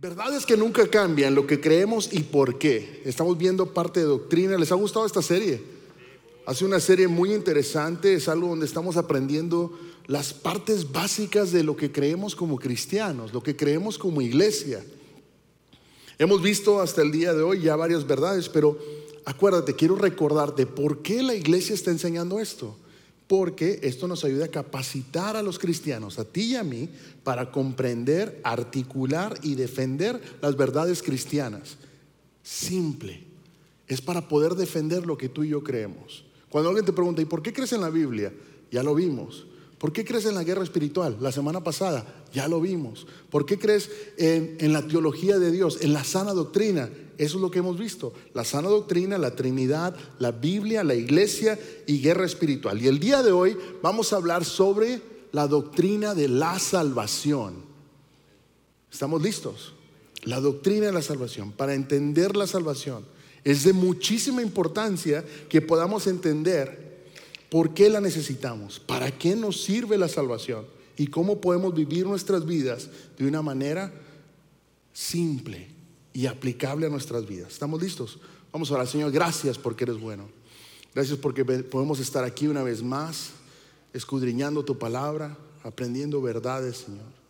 Verdades que nunca cambian, lo que creemos y por qué. Estamos viendo parte de doctrina. ¿Les ha gustado esta serie? Hace una serie muy interesante, es algo donde estamos aprendiendo las partes básicas de lo que creemos como cristianos, lo que creemos como iglesia. Hemos visto hasta el día de hoy ya varias verdades, pero acuérdate, quiero recordarte por qué la iglesia está enseñando esto porque esto nos ayuda a capacitar a los cristianos, a ti y a mí, para comprender, articular y defender las verdades cristianas. Simple. Es para poder defender lo que tú y yo creemos. Cuando alguien te pregunta, ¿y por qué crees en la Biblia? Ya lo vimos. ¿Por qué crees en la guerra espiritual? La semana pasada ya lo vimos. ¿Por qué crees en, la teología de Dios, en la sana doctrina? Eso es lo que hemos visto. La sana doctrina, la Trinidad, la Biblia, la iglesia y guerra espiritual. Y el día de hoy vamos a hablar sobre la doctrina de la salvación. ¿Estamos listos? La doctrina de la salvación. Para entender la salvación es de muchísima importancia que podamos entender ¿Por qué la necesitamos? ¿Para qué nos sirve la salvación? ¿Y cómo podemos vivir nuestras vidas de una manera simple y aplicable a nuestras vidas? ¿Estamos listos? Vamos a orar, Señor, gracias porque eres bueno. Gracias porque podemos estar aquí una vez más, escudriñando tu palabra, aprendiendo verdades, Señor.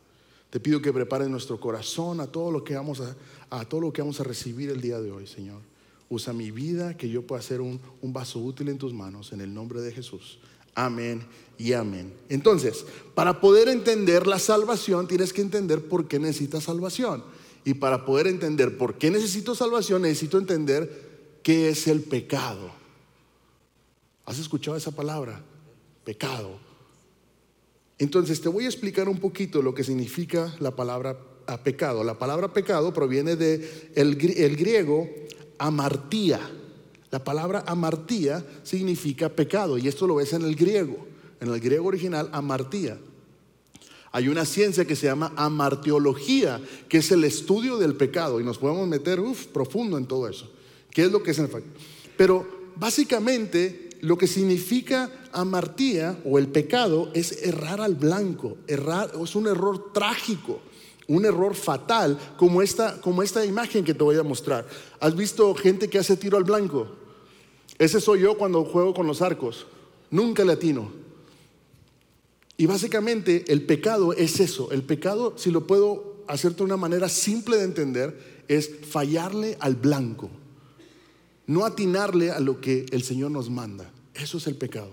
Te pido que prepares nuestro corazón a todo lo que vamos a, a todo lo que vamos a recibir el día de hoy, Señor. Usa mi vida, que yo pueda ser un, vaso útil en tus manos, en el nombre de Jesús. Amén y amén. Entonces, para poder entender la salvación, tienes que entender por qué necesitas salvación. Y para poder entender por qué necesito salvación, necesito entender qué es el pecado. ¿Has escuchado esa palabra? Pecado. Entonces, te voy a explicar un poquito lo que significa la palabra pecado. La palabra pecado proviene del de el griego amartía. La palabra amartía significa pecado y esto lo ves en el griego, en el griego original amartía. Hay una ciencia que se llama amarteología, que es el estudio del pecado y nos podemos meter profundo en todo eso. ¿Qué es lo que es el Pero básicamente lo que significa amartía o el pecado es errar al blanco, errar es un error trágico un error fatal como esta, como esta imagen que te voy a mostrar. ¿Has visto gente que hace tiro al blanco? Ese soy yo cuando juego con los arcos. Nunca le atino. Y básicamente el pecado es eso. El pecado, si lo puedo hacerte de una manera simple de entender, es fallarle al blanco. No atinarle a lo que el Señor nos manda. Eso es el pecado.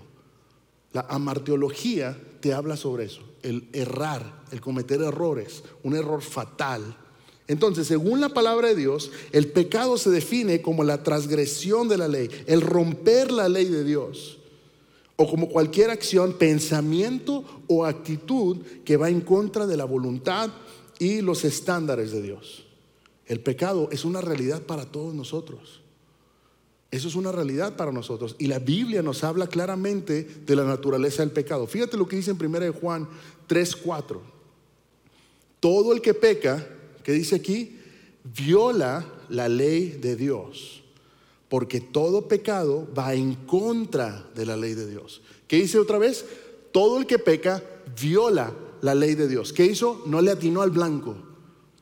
La amarteología te habla sobre eso el errar, el cometer errores, un error fatal. Entonces, según la palabra de Dios, el pecado se define como la transgresión de la ley, el romper la ley de Dios, o como cualquier acción, pensamiento o actitud que va en contra de la voluntad y los estándares de Dios. El pecado es una realidad para todos nosotros. Eso es una realidad para nosotros. Y la Biblia nos habla claramente de la naturaleza del pecado. Fíjate lo que dice en 1 Juan 3, 4. Todo el que peca, que dice aquí, viola la ley de Dios. Porque todo pecado va en contra de la ley de Dios. ¿Qué dice otra vez? Todo el que peca viola la ley de Dios. ¿Qué hizo? No le atinó al blanco.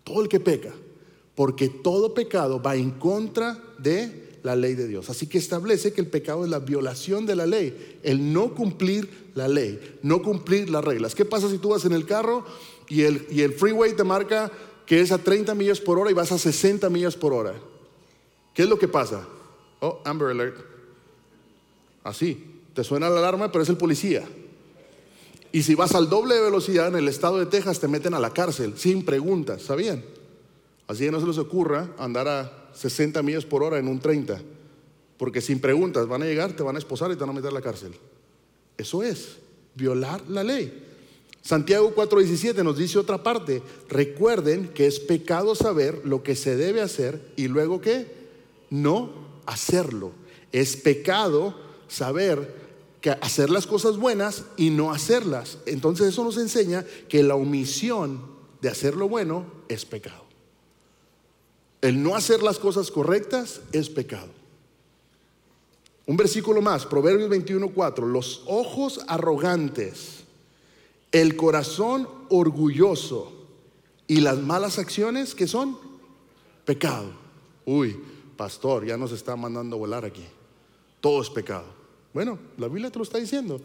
Todo el que peca. Porque todo pecado va en contra de la ley de Dios. Así que establece que el pecado es la violación de la ley, el no cumplir la ley, no cumplir las reglas. ¿Qué pasa si tú vas en el carro y el, y el freeway te marca que es a 30 millas por hora y vas a 60 millas por hora? ¿Qué es lo que pasa? Oh, Amber Alert. Así, te suena la alarma, pero es el policía. Y si vas al doble de velocidad en el estado de Texas, te meten a la cárcel sin preguntas, ¿sabían? Así que no se les ocurra andar a 60 millas por hora en un 30. Porque sin preguntas van a llegar, te van a esposar y te van a meter a la cárcel. Eso es violar la ley. Santiago 4:17 nos dice otra parte. Recuerden que es pecado saber lo que se debe hacer y luego qué? No hacerlo. Es pecado saber que hacer las cosas buenas y no hacerlas. Entonces eso nos enseña que la omisión de hacer lo bueno es pecado. El no hacer las cosas correctas es pecado. Un versículo más, Proverbios 21:4. Los ojos arrogantes, el corazón orgulloso y las malas acciones que son Pecado. Uy, pastor, ya nos está mandando a volar aquí. Todo es pecado. Bueno, la Biblia te lo está diciendo.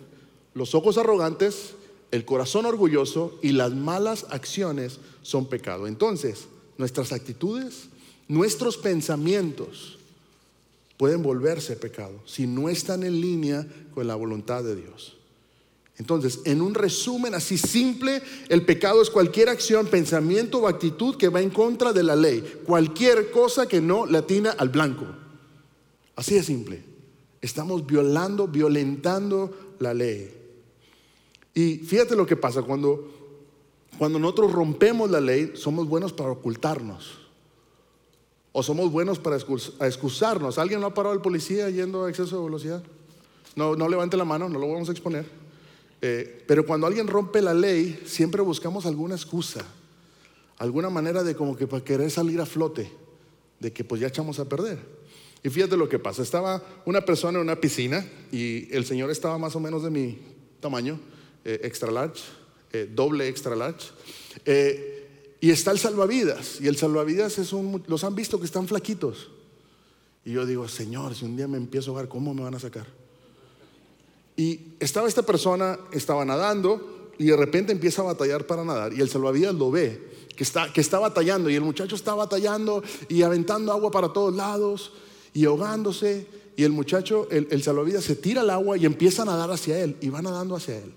Los ojos arrogantes, el corazón orgulloso y las malas acciones son pecado. Entonces, nuestras actitudes, nuestros pensamientos pueden volverse pecado si no están en línea con la voluntad de Dios. Entonces, en un resumen así simple, el pecado es cualquier acción, pensamiento o actitud que va en contra de la ley. Cualquier cosa que no latina al blanco. Así de simple. Estamos violando, violentando la ley. Y fíjate lo que pasa cuando, cuando nosotros rompemos la ley, somos buenos para ocultarnos. O somos buenos para excusarnos. ¿Alguien no ha parado el policía yendo a exceso de velocidad? No, no levante la mano, no lo vamos a exponer. Eh, pero cuando alguien rompe la ley, siempre buscamos alguna excusa, alguna manera de como que para querer salir a flote, de que pues ya echamos a perder. Y fíjate lo que pasa, estaba una persona en una piscina y el señor estaba más o menos de mi tamaño, eh, extra large, eh, doble extra large, y está el salvavidas, y el salvavidas es un, los han visto que están flaquitos. Y yo digo, Señor, si un día me empiezo a ahogar, ¿cómo me van a sacar? Y estaba esta persona, estaba nadando y de repente empieza a batallar para nadar y el salvavidas lo ve, que está, que está batallando y el muchacho está batallando y aventando agua para todos lados y ahogándose y el muchacho, el, salvavidas se tira al agua y empieza a nadar hacia él y va nadando hacia él.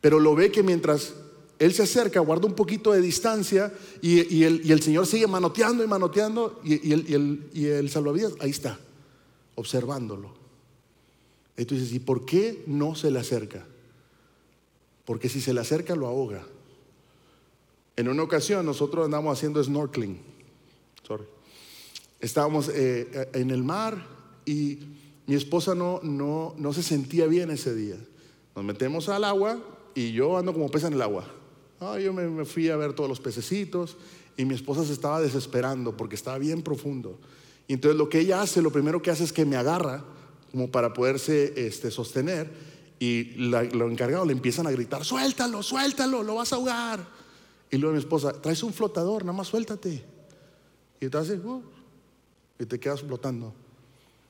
Pero lo ve que mientras él se acerca, guarda un poquito de distancia y, el, Señor sigue manoteando y manoteando y, el, salvavidas ahí está, observándolo. Y tú dices, ¿y por qué no se le acerca? Porque si se le acerca lo ahoga. En una ocasión nosotros andamos haciendo snorkeling. Sorry. Estábamos eh, en el mar y mi esposa no, no, se sentía bien ese día. Nos metemos al agua y yo ando como pez en el agua. Ah, yo me, me fui a ver todos los pececitos y mi esposa se estaba desesperando porque estaba bien profundo. Y entonces lo que ella hace, lo primero que hace es que me agarra como para poderse este, sostener. Y los encargados le empiezan a gritar, suéltalo, suéltalo, lo vas a ahogar. Y luego mi esposa, traes un flotador, nada más suéltate. Y te uh, y te quedas flotando.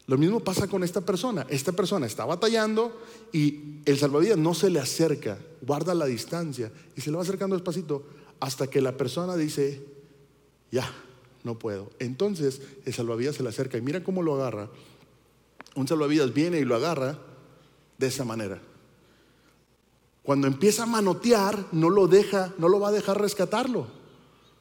Lo mismo pasa con esta persona. Esta persona está batallando y el salvavidas no se le acerca, guarda la distancia y se le va acercando despacito hasta que la persona dice, ya, no puedo. Entonces el salvavidas se le acerca y mira cómo lo agarra un salvavidas viene y lo agarra de esa manera. Cuando empieza a manotear, no lo deja, no lo va a dejar rescatarlo.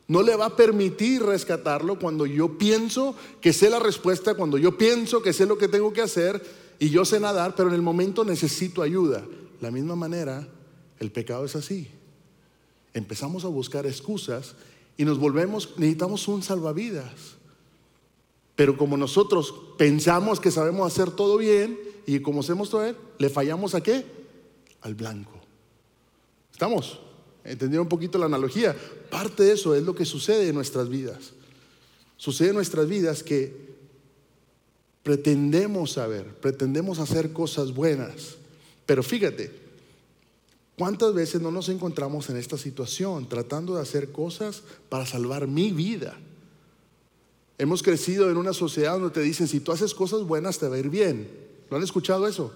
No le va a permitir rescatarlo cuando yo pienso que sé la respuesta, cuando yo pienso que sé lo que tengo que hacer y yo sé nadar, pero en el momento necesito ayuda. La misma manera, el pecado es así. Empezamos a buscar excusas y nos volvemos, necesitamos un salvavidas. Pero como nosotros pensamos que sabemos hacer todo bien y como hacemos todo bien, ¿le fallamos a qué? Al blanco. ¿Estamos? ¿Entendieron un poquito la analogía? Parte de eso es lo que sucede en nuestras vidas. Sucede en nuestras vidas que pretendemos saber, pretendemos hacer cosas buenas. Pero fíjate, ¿cuántas veces no nos encontramos en esta situación tratando de hacer cosas para salvar mi vida? Hemos crecido en una sociedad donde te dicen, si tú haces cosas buenas, te va a ir bien. ¿Lo han escuchado eso?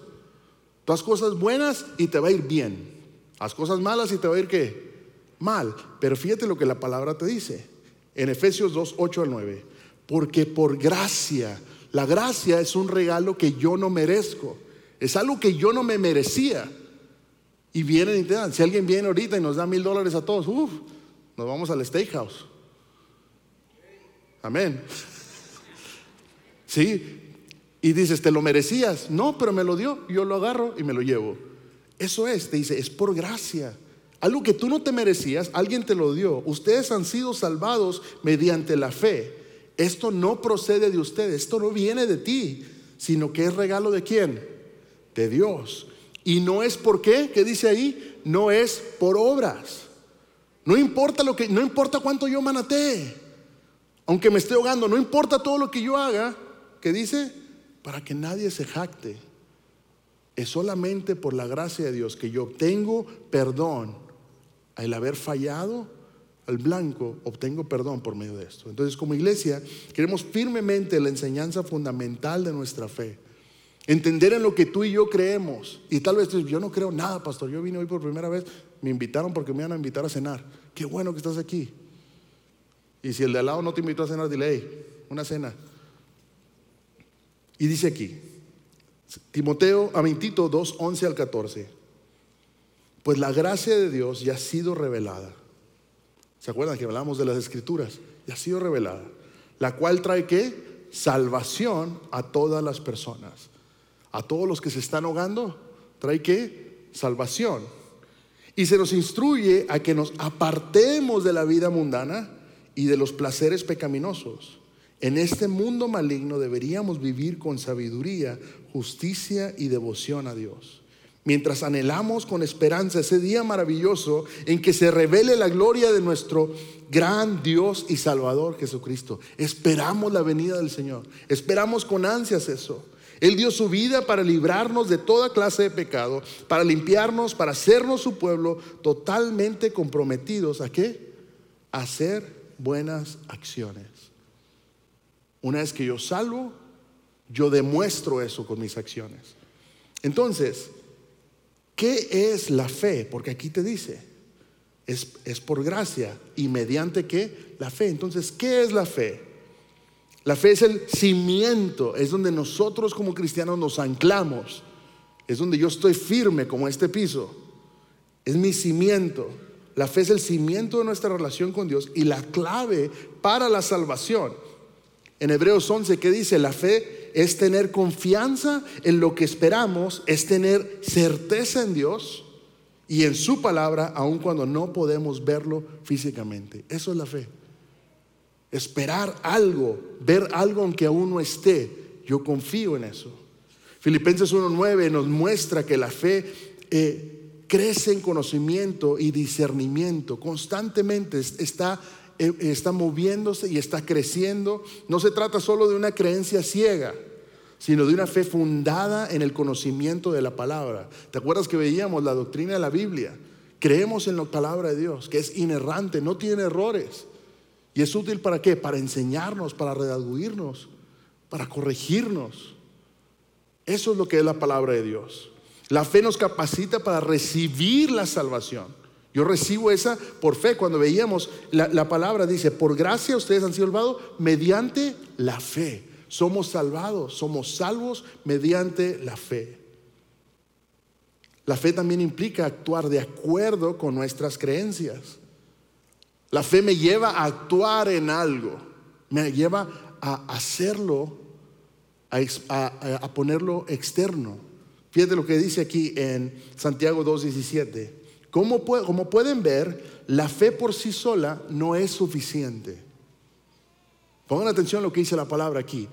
Tú haces cosas buenas y te va a ir bien. Haz cosas malas y te va a ir qué? Mal. Pero fíjate lo que la palabra te dice. En Efesios 2, 8 al 9. Porque por gracia, la gracia es un regalo que yo no merezco. Es algo que yo no me merecía. Y vienen y te dan. Si alguien viene ahorita y nos da mil dólares a todos, uff, nos vamos al steakhouse. Amén. Sí. Y dices, ¿te lo merecías? No, pero me lo dio. Yo lo agarro y me lo llevo. Eso es, te dice, es por gracia. Algo que tú no te merecías, alguien te lo dio. Ustedes han sido salvados mediante la fe. Esto no procede de ustedes, esto no viene de ti, sino que es regalo de quién? De Dios. Y no es por qué, ¿qué dice ahí? No es por obras. No importa lo que, no importa cuánto yo manatee aunque me esté ahogando, no importa todo lo que yo haga, que dice, para que nadie se jacte. Es solamente por la gracia de Dios que yo obtengo perdón al haber fallado al blanco, obtengo perdón por medio de esto. Entonces, como iglesia, queremos firmemente la enseñanza fundamental de nuestra fe. Entender en lo que tú y yo creemos. Y tal vez yo no creo nada, pastor. Yo vine hoy por primera vez, me invitaron porque me iban a invitar a cenar. Qué bueno que estás aquí. Y si el de al lado no te invitó a cenar, dile, hey, una cena. Y dice aquí, Timoteo, a Tito 2, 11 al 14. Pues la gracia de Dios ya ha sido revelada. ¿Se acuerdan que hablamos de las escrituras? Ya ha sido revelada. La cual trae qué? Salvación a todas las personas. A todos los que se están ahogando, trae qué? Salvación. Y se nos instruye a que nos apartemos de la vida mundana y de los placeres pecaminosos. En este mundo maligno deberíamos vivir con sabiduría, justicia y devoción a Dios. Mientras anhelamos con esperanza ese día maravilloso en que se revele la gloria de nuestro gran Dios y Salvador Jesucristo. Esperamos la venida del Señor. Esperamos con ansias eso. Él dio su vida para librarnos de toda clase de pecado, para limpiarnos, para hacernos su pueblo totalmente comprometidos a qué? A hacer buenas acciones. Una vez que yo salvo, yo demuestro eso con mis acciones. Entonces, ¿qué es la fe? Porque aquí te dice, es, es por gracia y mediante qué? La fe. Entonces, ¿qué es la fe? La fe es el cimiento, es donde nosotros como cristianos nos anclamos, es donde yo estoy firme como este piso, es mi cimiento. La fe es el cimiento de nuestra relación con Dios y la clave para la salvación. En Hebreos 11, ¿qué dice? La fe es tener confianza en lo que esperamos, es tener certeza en Dios y en su palabra, aun cuando no podemos verlo físicamente. Eso es la fe. Esperar algo, ver algo aunque aún no esté. Yo confío en eso. Filipenses 1.9 nos muestra que la fe eh, crece en conocimiento y discernimiento. Constantemente está, está moviéndose y está creciendo. No se trata solo de una creencia ciega, sino de una fe fundada en el conocimiento de la palabra. ¿Te acuerdas que veíamos la doctrina de la Biblia? Creemos en la palabra de Dios, que es inerrante, no tiene errores. ¿Y es útil para qué? Para enseñarnos, para redaguirnos, para corregirnos. Eso es lo que es la palabra de Dios. La fe nos capacita para recibir la salvación. Yo recibo esa por fe. Cuando veíamos la, la, palabra dice, por gracia ustedes han sido salvados mediante la fe. Somos salvados, somos salvos mediante la fe. La fe también implica actuar de acuerdo con nuestras creencias. La fe me lleva a actuar en algo, me lleva a hacerlo, a, ponerlo externo. Fíjate lo que dice aquí en Santiago 2.17. Como, pueden ver, la fe por sí sola no es suficiente. Pongan atención a lo que dice la palabra aquí.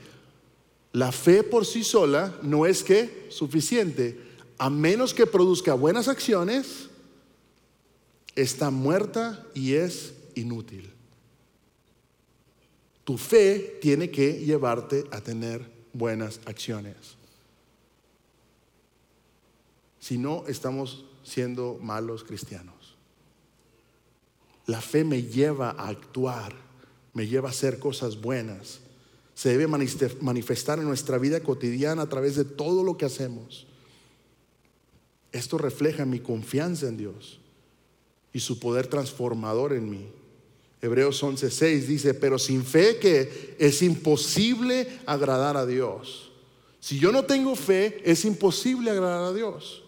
La fe por sí sola no es que suficiente, a menos que produzca buenas acciones, está muerta y es inútil. Tu fe tiene que llevarte a tener buenas acciones. Si no, estamos siendo malos cristianos. La fe me lleva a actuar, me lleva a hacer cosas buenas. Se debe manifestar en nuestra vida cotidiana a través de todo lo que hacemos. Esto refleja mi confianza en Dios y su poder transformador en mí. Hebreos 11:6 dice, pero sin fe que es imposible agradar a Dios. Si yo no tengo fe, es imposible agradar a Dios,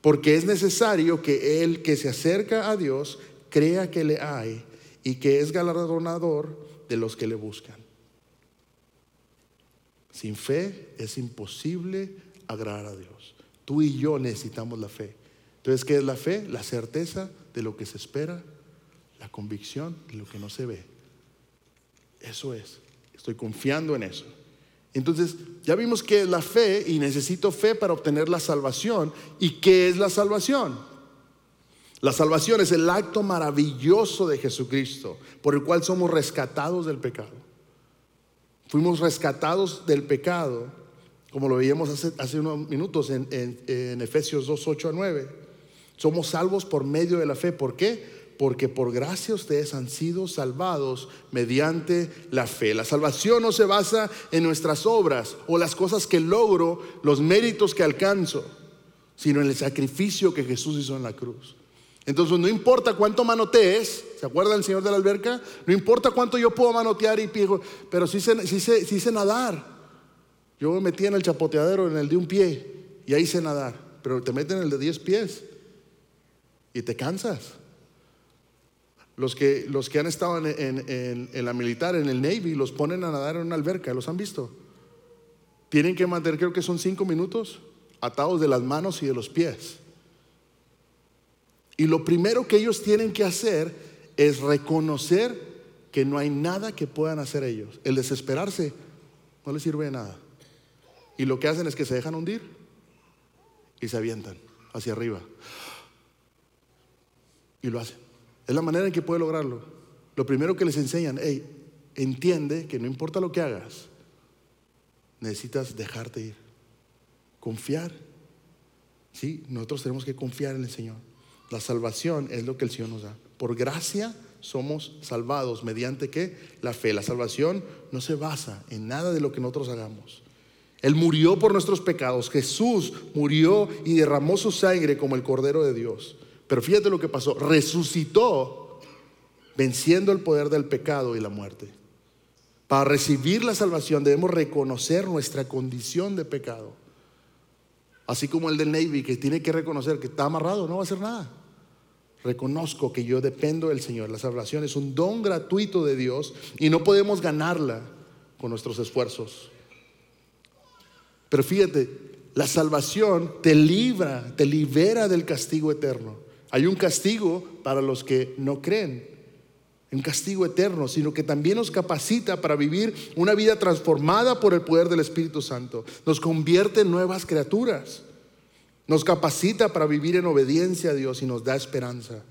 porque es necesario que el que se acerca a Dios crea que le hay y que es galardonador de los que le buscan. Sin fe es imposible agradar a Dios. Tú y yo necesitamos la fe. Entonces, ¿qué es la fe? La certeza de lo que se espera la convicción de lo que no se ve. Eso es. Estoy confiando en eso. Entonces, ya vimos que es la fe y necesito fe para obtener la salvación. ¿Y qué es la salvación? La salvación es el acto maravilloso de Jesucristo por el cual somos rescatados del pecado. Fuimos rescatados del pecado, como lo veíamos hace, unos minutos en, en Efesios 2, 8 a 9. Somos salvos por medio de la fe. ¿Por qué? Porque por gracia ustedes han sido salvados mediante la fe. La salvación no se basa en nuestras obras o las cosas que logro, los méritos que alcanzo, sino en el sacrificio que Jesús hizo en la cruz. Entonces no importa cuánto manotees, ¿se acuerda el Señor de la alberca? No importa cuánto yo puedo manotear y pico, pero sí sé, sí nadar. Yo me metí en el chapoteadero, en el de un pie, y ahí sé nadar, pero te meten en el de 10 pies y te cansas. Los que, los que han estado en, en, la militar, en el Navy, los ponen a nadar en una alberca, ¿los han visto? Tienen que mantener, creo que son cinco minutos, atados de las manos y de los pies. Y lo primero que ellos tienen que hacer es reconocer que no hay nada que puedan hacer ellos. El desesperarse no les sirve de nada. Y lo que hacen es que se dejan hundir y se avientan hacia arriba. Y lo hacen. Es la manera en que puede lograrlo. Lo primero que les enseñan, hey, entiende que no importa lo que hagas, necesitas dejarte ir. Confiar. Sí, nosotros tenemos que confiar en el Señor. La salvación es lo que el Señor nos da. Por gracia somos salvados mediante qué? La fe. La salvación no se basa en nada de lo que nosotros hagamos. Él murió por nuestros pecados. Jesús murió y derramó su sangre como el Cordero de Dios. Pero fíjate lo que pasó. Resucitó venciendo el poder del pecado y la muerte. Para recibir la salvación debemos reconocer nuestra condición de pecado. Así como el del Navy que tiene que reconocer que está amarrado, no va a hacer nada. Reconozco que yo dependo del Señor. La salvación es un don gratuito de Dios y no podemos ganarla con nuestros esfuerzos. Pero fíjate, la salvación te libra, te libera del castigo eterno. Hay un castigo para los que no creen, un castigo eterno, sino que también nos capacita para vivir una vida transformada por el poder del Espíritu Santo. Nos convierte en nuevas criaturas. Nos capacita para vivir en obediencia a Dios y nos da esperanza.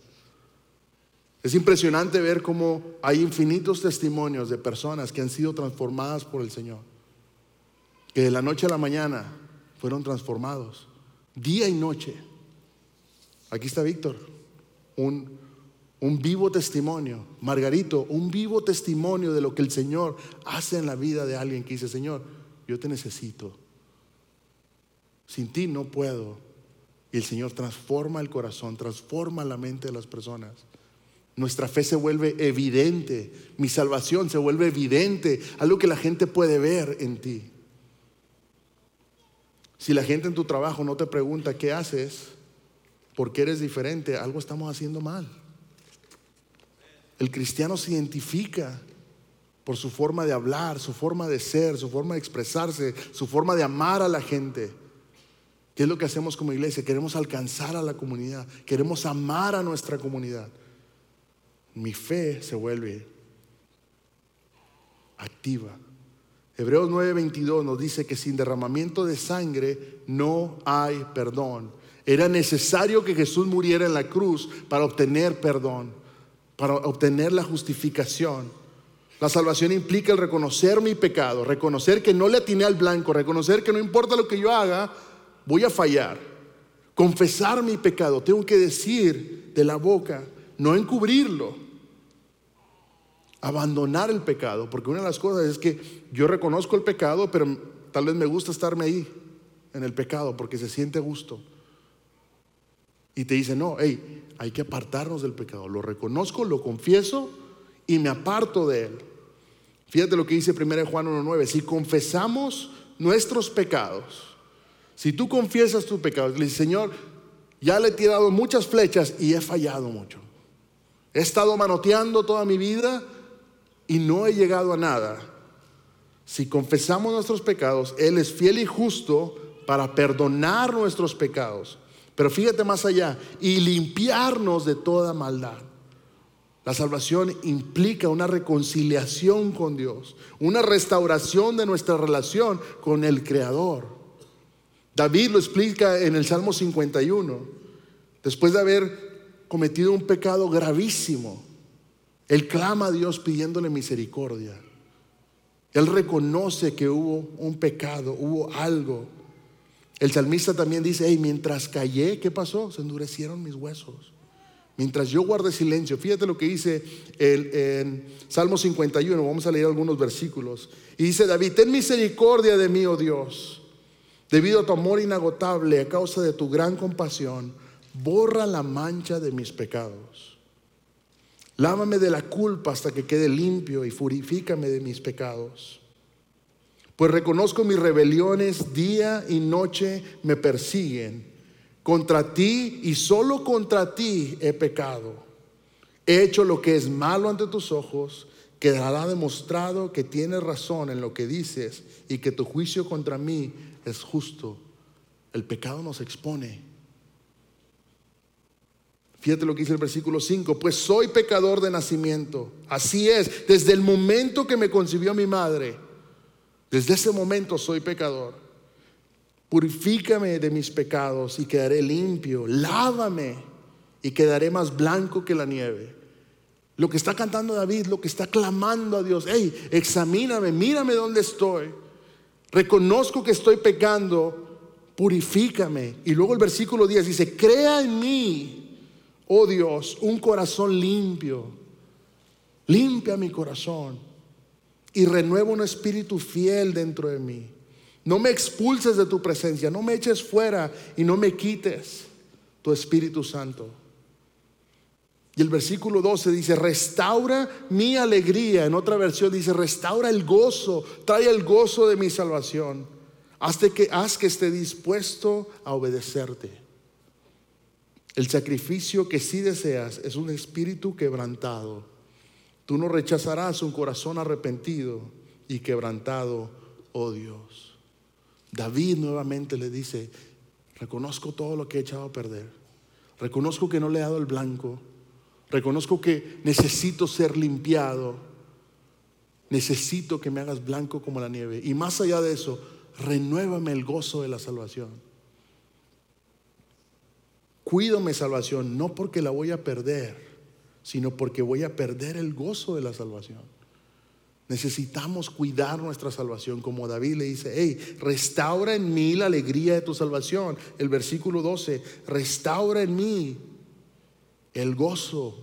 Es impresionante ver cómo hay infinitos testimonios de personas que han sido transformadas por el Señor, que de la noche a la mañana fueron transformados, día y noche. Aquí está Víctor, un, un vivo testimonio. Margarito, un vivo testimonio de lo que el Señor hace en la vida de alguien que dice, Señor, yo te necesito. Sin ti no puedo. Y el Señor transforma el corazón, transforma la mente de las personas. Nuestra fe se vuelve evidente, mi salvación se vuelve evidente, algo que la gente puede ver en ti. Si la gente en tu trabajo no te pregunta qué haces, por qué eres diferente, algo estamos haciendo mal. El cristiano se identifica por su forma de hablar, su forma de ser, su forma de expresarse, su forma de amar a la gente. ¿Qué es lo que hacemos como iglesia? Queremos alcanzar a la comunidad, queremos amar a nuestra comunidad. Mi fe se vuelve activa. Hebreos 9:22 nos dice que sin derramamiento de sangre no hay perdón. Era necesario que Jesús muriera en la cruz para obtener perdón, para obtener la justificación. La salvación implica el reconocer mi pecado, reconocer que no le atiné al blanco, reconocer que no importa lo que yo haga, voy a fallar. Confesar mi pecado, tengo que decir de la boca, no encubrirlo. Abandonar el pecado, porque una de las cosas es que yo reconozco el pecado, pero tal vez me gusta estarme ahí, en el pecado, porque se siente gusto. Y te dice, no, hey, hay que apartarnos del pecado. Lo reconozco, lo confieso y me aparto de él. Fíjate lo que dice 1 Juan 1.9. Si confesamos nuestros pecados, si tú confiesas tus pecados, le Señor, ya le he tirado muchas flechas y he fallado mucho. He estado manoteando toda mi vida y no he llegado a nada. Si confesamos nuestros pecados, Él es fiel y justo para perdonar nuestros pecados. Pero fíjate más allá, y limpiarnos de toda maldad. La salvación implica una reconciliación con Dios, una restauración de nuestra relación con el Creador. David lo explica en el Salmo 51. Después de haber cometido un pecado gravísimo, él clama a Dios pidiéndole misericordia. Él reconoce que hubo un pecado, hubo algo. El salmista también dice, hey, mientras callé, ¿qué pasó? Se endurecieron mis huesos. Mientras yo guarde silencio, fíjate lo que dice el, en Salmo 51, vamos a leer algunos versículos. Y dice David, ten misericordia de mí, oh Dios, debido a tu amor inagotable, a causa de tu gran compasión, borra la mancha de mis pecados. Lávame de la culpa hasta que quede limpio y purifícame de mis pecados. Pues reconozco mis rebeliones, día y noche me persiguen contra ti y solo contra ti he pecado. He hecho lo que es malo ante tus ojos. Quedará demostrado que tienes razón en lo que dices y que tu juicio contra mí es justo. El pecado nos expone. Fíjate lo que dice el versículo 5, pues soy pecador de nacimiento. Así es, desde el momento que me concibió mi madre, desde ese momento soy pecador. Purifícame de mis pecados y quedaré limpio. Lávame y quedaré más blanco que la nieve. Lo que está cantando David, lo que está clamando a Dios. Hey, examíname, mírame dónde estoy. Reconozco que estoy pecando. Purifícame. Y luego el versículo 10 dice, crea en mí, oh Dios, un corazón limpio. Limpia mi corazón y renueva un espíritu fiel dentro de mí. No me expulses de tu presencia, no me eches fuera y no me quites tu Espíritu Santo. Y el versículo 12 dice, restaura mi alegría. En otra versión dice, restaura el gozo, trae el gozo de mi salvación. Que, haz que esté dispuesto a obedecerte. El sacrificio que sí deseas es un espíritu quebrantado. Tú no rechazarás un corazón arrepentido y quebrantado, oh Dios. David nuevamente le dice, reconozco todo lo que he echado a perder, reconozco que no le he dado el blanco, reconozco que necesito ser limpiado, necesito que me hagas blanco como la nieve. Y más allá de eso, renuévame el gozo de la salvación. Cuido mi salvación, no porque la voy a perder, sino porque voy a perder el gozo de la salvación. Necesitamos cuidar nuestra salvación, como David le dice, hey, restaura en mí la alegría de tu salvación. El versículo 12, restaura en mí el gozo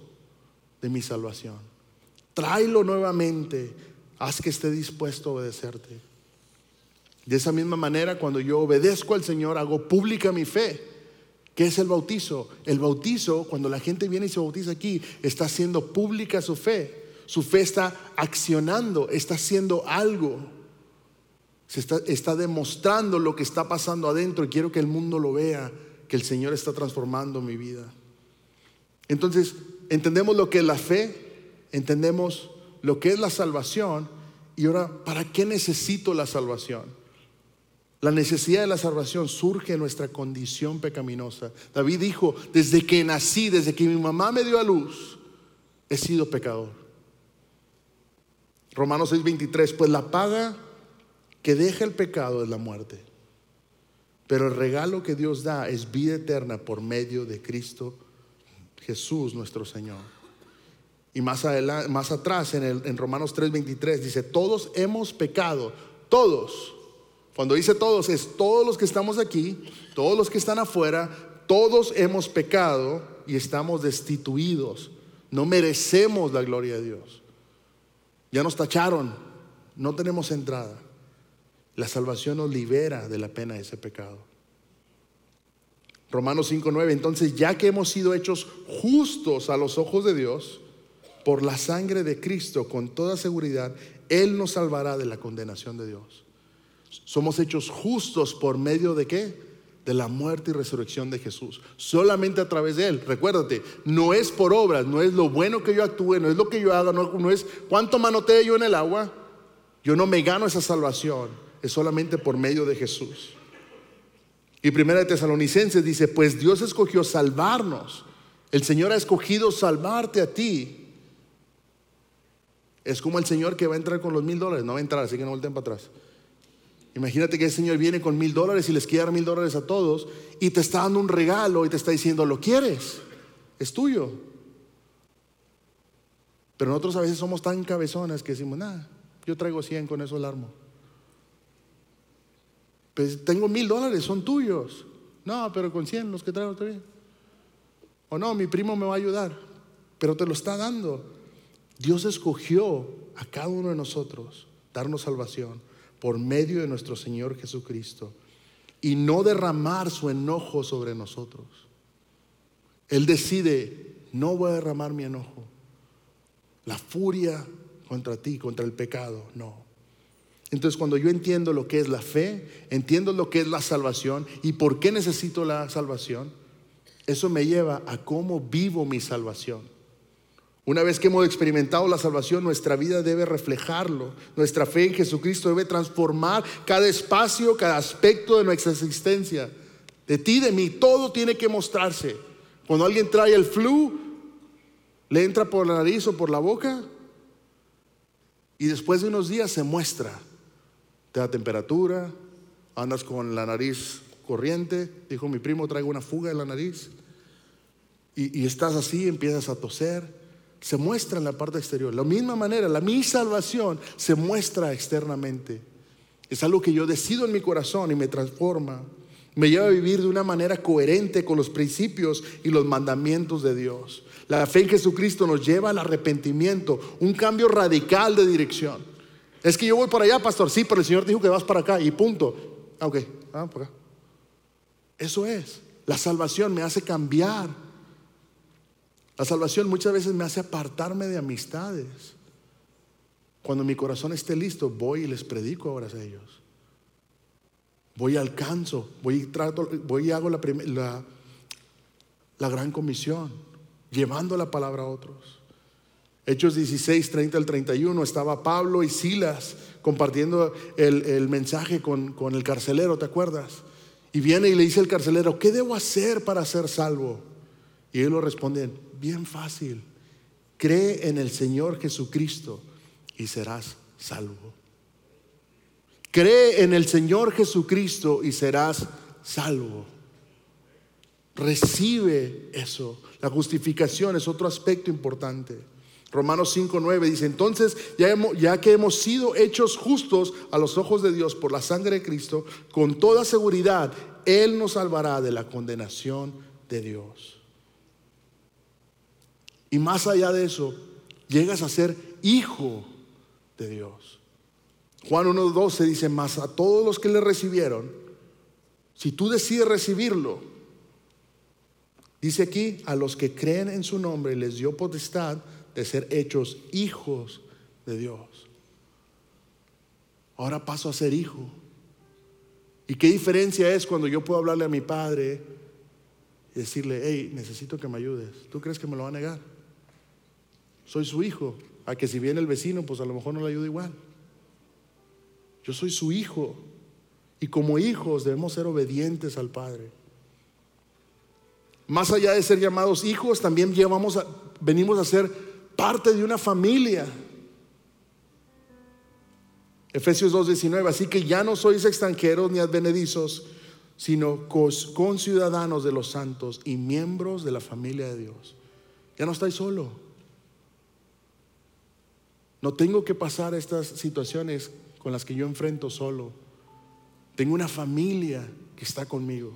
de mi salvación. Tráelo nuevamente, haz que esté dispuesto a obedecerte. De esa misma manera, cuando yo obedezco al Señor, hago pública mi fe. ¿Qué es el bautizo? El bautizo, cuando la gente viene y se bautiza aquí, está haciendo pública su fe. Su fe está accionando, está haciendo algo. Se está, está demostrando lo que está pasando adentro y quiero que el mundo lo vea, que el Señor está transformando mi vida. Entonces, entendemos lo que es la fe, entendemos lo que es la salvación y ahora, ¿para qué necesito la salvación? La necesidad de la salvación surge en nuestra condición pecaminosa. David dijo, desde que nací, desde que mi mamá me dio a luz, he sido pecador. Romanos 6:23, pues la paga que deja el pecado es la muerte. Pero el regalo que Dios da es vida eterna por medio de Cristo Jesús nuestro Señor. Y más, adelante, más atrás en, el, en Romanos 3:23 dice, todos hemos pecado, todos. Cuando dice todos es todos los que estamos aquí, todos los que están afuera, todos hemos pecado y estamos destituidos. No merecemos la gloria de Dios. Ya nos tacharon, no tenemos entrada. La salvación nos libera de la pena de ese pecado. Romanos 5:9, entonces ya que hemos sido hechos justos a los ojos de Dios por la sangre de Cristo, con toda seguridad, Él nos salvará de la condenación de Dios. Somos hechos justos por medio de qué? de la muerte y resurrección de Jesús. Solamente a través de Él. Recuérdate, no es por obras, no es lo bueno que yo actúe, no es lo que yo haga, no, es cuánto manoteo yo en el agua. Yo no me gano esa salvación, es solamente por medio de Jesús. Y primera de Tesalonicenses dice, pues Dios escogió salvarnos. El Señor ha escogido salvarte a ti. Es como el Señor que va a entrar con los mil dólares, no va a entrar, así que no volteen para atrás. Imagínate que el Señor viene con mil dólares y les quiere dar mil dólares a todos y te está dando un regalo y te está diciendo, ¿lo quieres? Es tuyo. Pero nosotros a veces somos tan cabezones que decimos, nada, yo traigo 100, con eso alarmo. Pues tengo mil dólares, son tuyos. No, pero con 100 los que traigo está bien. O no, mi primo me va a ayudar, pero te lo está dando. Dios escogió a cada uno de nosotros darnos salvación por medio de nuestro Señor Jesucristo y no derramar su enojo sobre nosotros. Él decide, no voy a derramar mi enojo, la furia contra ti, contra el pecado, no. Entonces cuando yo entiendo lo que es la fe, entiendo lo que es la salvación y por qué necesito la salvación, eso me lleva a cómo vivo mi salvación. Una vez que hemos experimentado la salvación, nuestra vida debe reflejarlo. Nuestra fe en Jesucristo debe transformar cada espacio, cada aspecto de nuestra existencia. De ti, de mí, todo tiene que mostrarse. Cuando alguien trae el flu, le entra por la nariz o por la boca y después de unos días se muestra. Te da temperatura, andas con la nariz corriente. Dijo mi primo, traigo una fuga en la nariz. Y, y estás así, empiezas a toser se muestra en la parte exterior. De la misma manera, la mi salvación se muestra externamente. Es algo que yo decido en mi corazón y me transforma. Me lleva a vivir de una manera coherente con los principios y los mandamientos de Dios. La fe en Jesucristo nos lleva al arrepentimiento, un cambio radical de dirección. Es que yo voy para allá, pastor, sí, pero el Señor dijo que vas para acá y punto. Ah, ok, ah, para acá. Eso es. La salvación me hace cambiar la salvación muchas veces me hace apartarme de amistades. Cuando mi corazón esté listo, voy y les predico ahora a ellos. Voy y alcanzo, voy y, trato, voy hago la, la, la gran comisión, llevando la palabra a otros. Hechos 16, 30 al 31, estaba Pablo y Silas compartiendo el, mensaje con, con, el carcelero, ¿te acuerdas? Y viene y le dice el carcelero, ¿qué debo hacer para ser salvo? Y ellos lo responden, bien fácil. Cree en el Señor Jesucristo y serás salvo. Cree en el Señor Jesucristo y serás salvo. Recibe eso. La justificación es otro aspecto importante. Romanos 5.9 dice, entonces ya, ya que hemos sido hechos justos a los ojos de Dios por la sangre de Cristo, con toda seguridad Él nos salvará de la condenación de Dios. Y más allá de eso, llegas a ser hijo de Dios. Juan 1.12 dice, más a todos los que le recibieron, si tú decides recibirlo, dice aquí, a los que creen en su nombre les dio potestad de ser hechos hijos de Dios. Ahora paso a ser hijo. ¿Y qué diferencia es cuando yo puedo hablarle a mi padre y decirle, hey, necesito que me ayudes? ¿Tú crees que me lo va a negar? Soy su hijo. A que si viene el vecino, pues a lo mejor no le ayuda igual. Yo soy su hijo. Y como hijos debemos ser obedientes al Padre. Más allá de ser llamados hijos, también venimos a ser parte de una familia. Efesios 2.19, así que ya no sois extranjeros ni advenedizos, sino conciudadanos de los santos y miembros de la familia de Dios. Ya no estáis solo. No tengo que pasar estas situaciones con las que yo enfrento solo. Tengo una familia que está conmigo.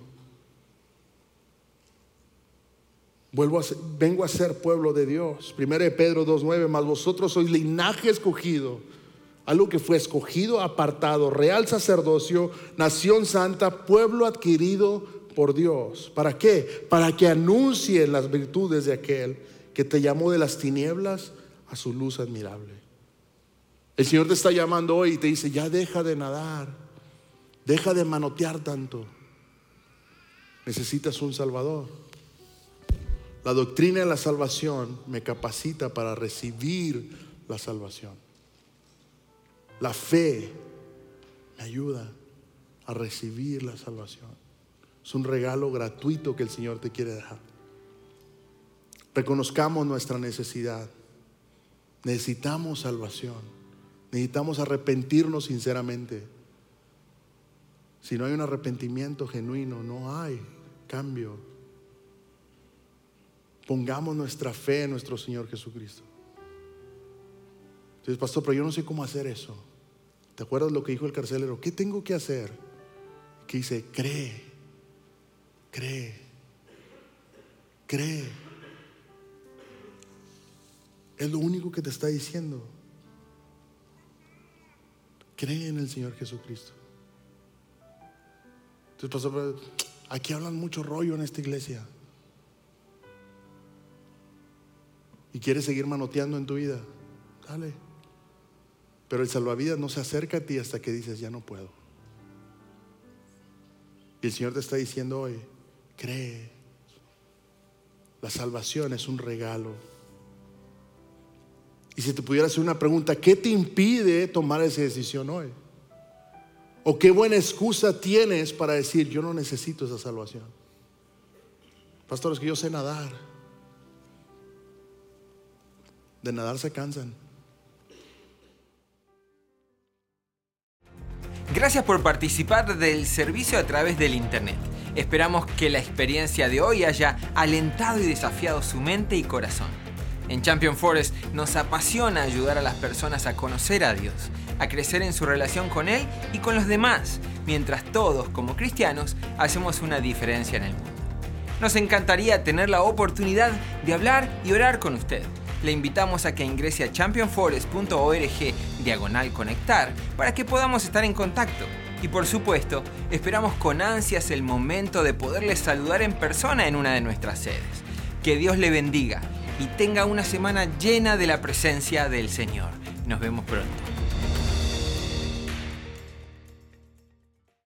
Vuelvo a vengo a ser pueblo de Dios. Primero de Pedro 2.9, más vosotros sois linaje escogido, algo que fue escogido, apartado, real sacerdocio, nación santa, pueblo adquirido por Dios. ¿Para qué? Para que anuncien las virtudes de aquel que te llamó de las tinieblas a su luz admirable. El Señor te está llamando hoy y te dice, ya deja de nadar, deja de manotear tanto. Necesitas un Salvador. La doctrina de la salvación me capacita para recibir la salvación. La fe me ayuda a recibir la salvación. Es un regalo gratuito que el Señor te quiere dejar. Reconozcamos nuestra necesidad. Necesitamos salvación. Necesitamos arrepentirnos sinceramente. Si no hay un arrepentimiento genuino, no hay cambio. Pongamos nuestra fe en nuestro Señor Jesucristo. Entonces, pastor, pero yo no sé cómo hacer eso. ¿Te acuerdas lo que dijo el carcelero? ¿Qué tengo que hacer? Que dice, cree, cree, cree. Es lo único que te está diciendo. Cree en el Señor Jesucristo. Entonces, pastor, aquí hablan mucho rollo en esta iglesia. Y quieres seguir manoteando en tu vida, dale. Pero el salvavidas no se acerca a ti hasta que dices, ya no puedo. Y el Señor te está diciendo hoy, cree. La salvación es un regalo. Y si te pudiera hacer una pregunta, ¿qué te impide tomar esa decisión hoy? ¿O qué buena excusa tienes para decir, yo no necesito esa salvación? Pastor, es que yo sé nadar. De nadar se cansan. Gracias por participar del servicio a través del Internet. Esperamos que la experiencia de hoy haya alentado y desafiado su mente y corazón. En Champion Forest nos apasiona ayudar a las personas a conocer a Dios, a crecer en su relación con Él y con los demás, mientras todos como cristianos hacemos una diferencia en el mundo. Nos encantaría tener la oportunidad de hablar y orar con usted le invitamos a que ingrese a championforest.org diagonal conectar para que podamos estar en contacto. Y por supuesto, esperamos con ansias el momento de poderles saludar en persona en una de nuestras sedes. Que Dios le bendiga y tenga una semana llena de la presencia del Señor. Nos vemos pronto.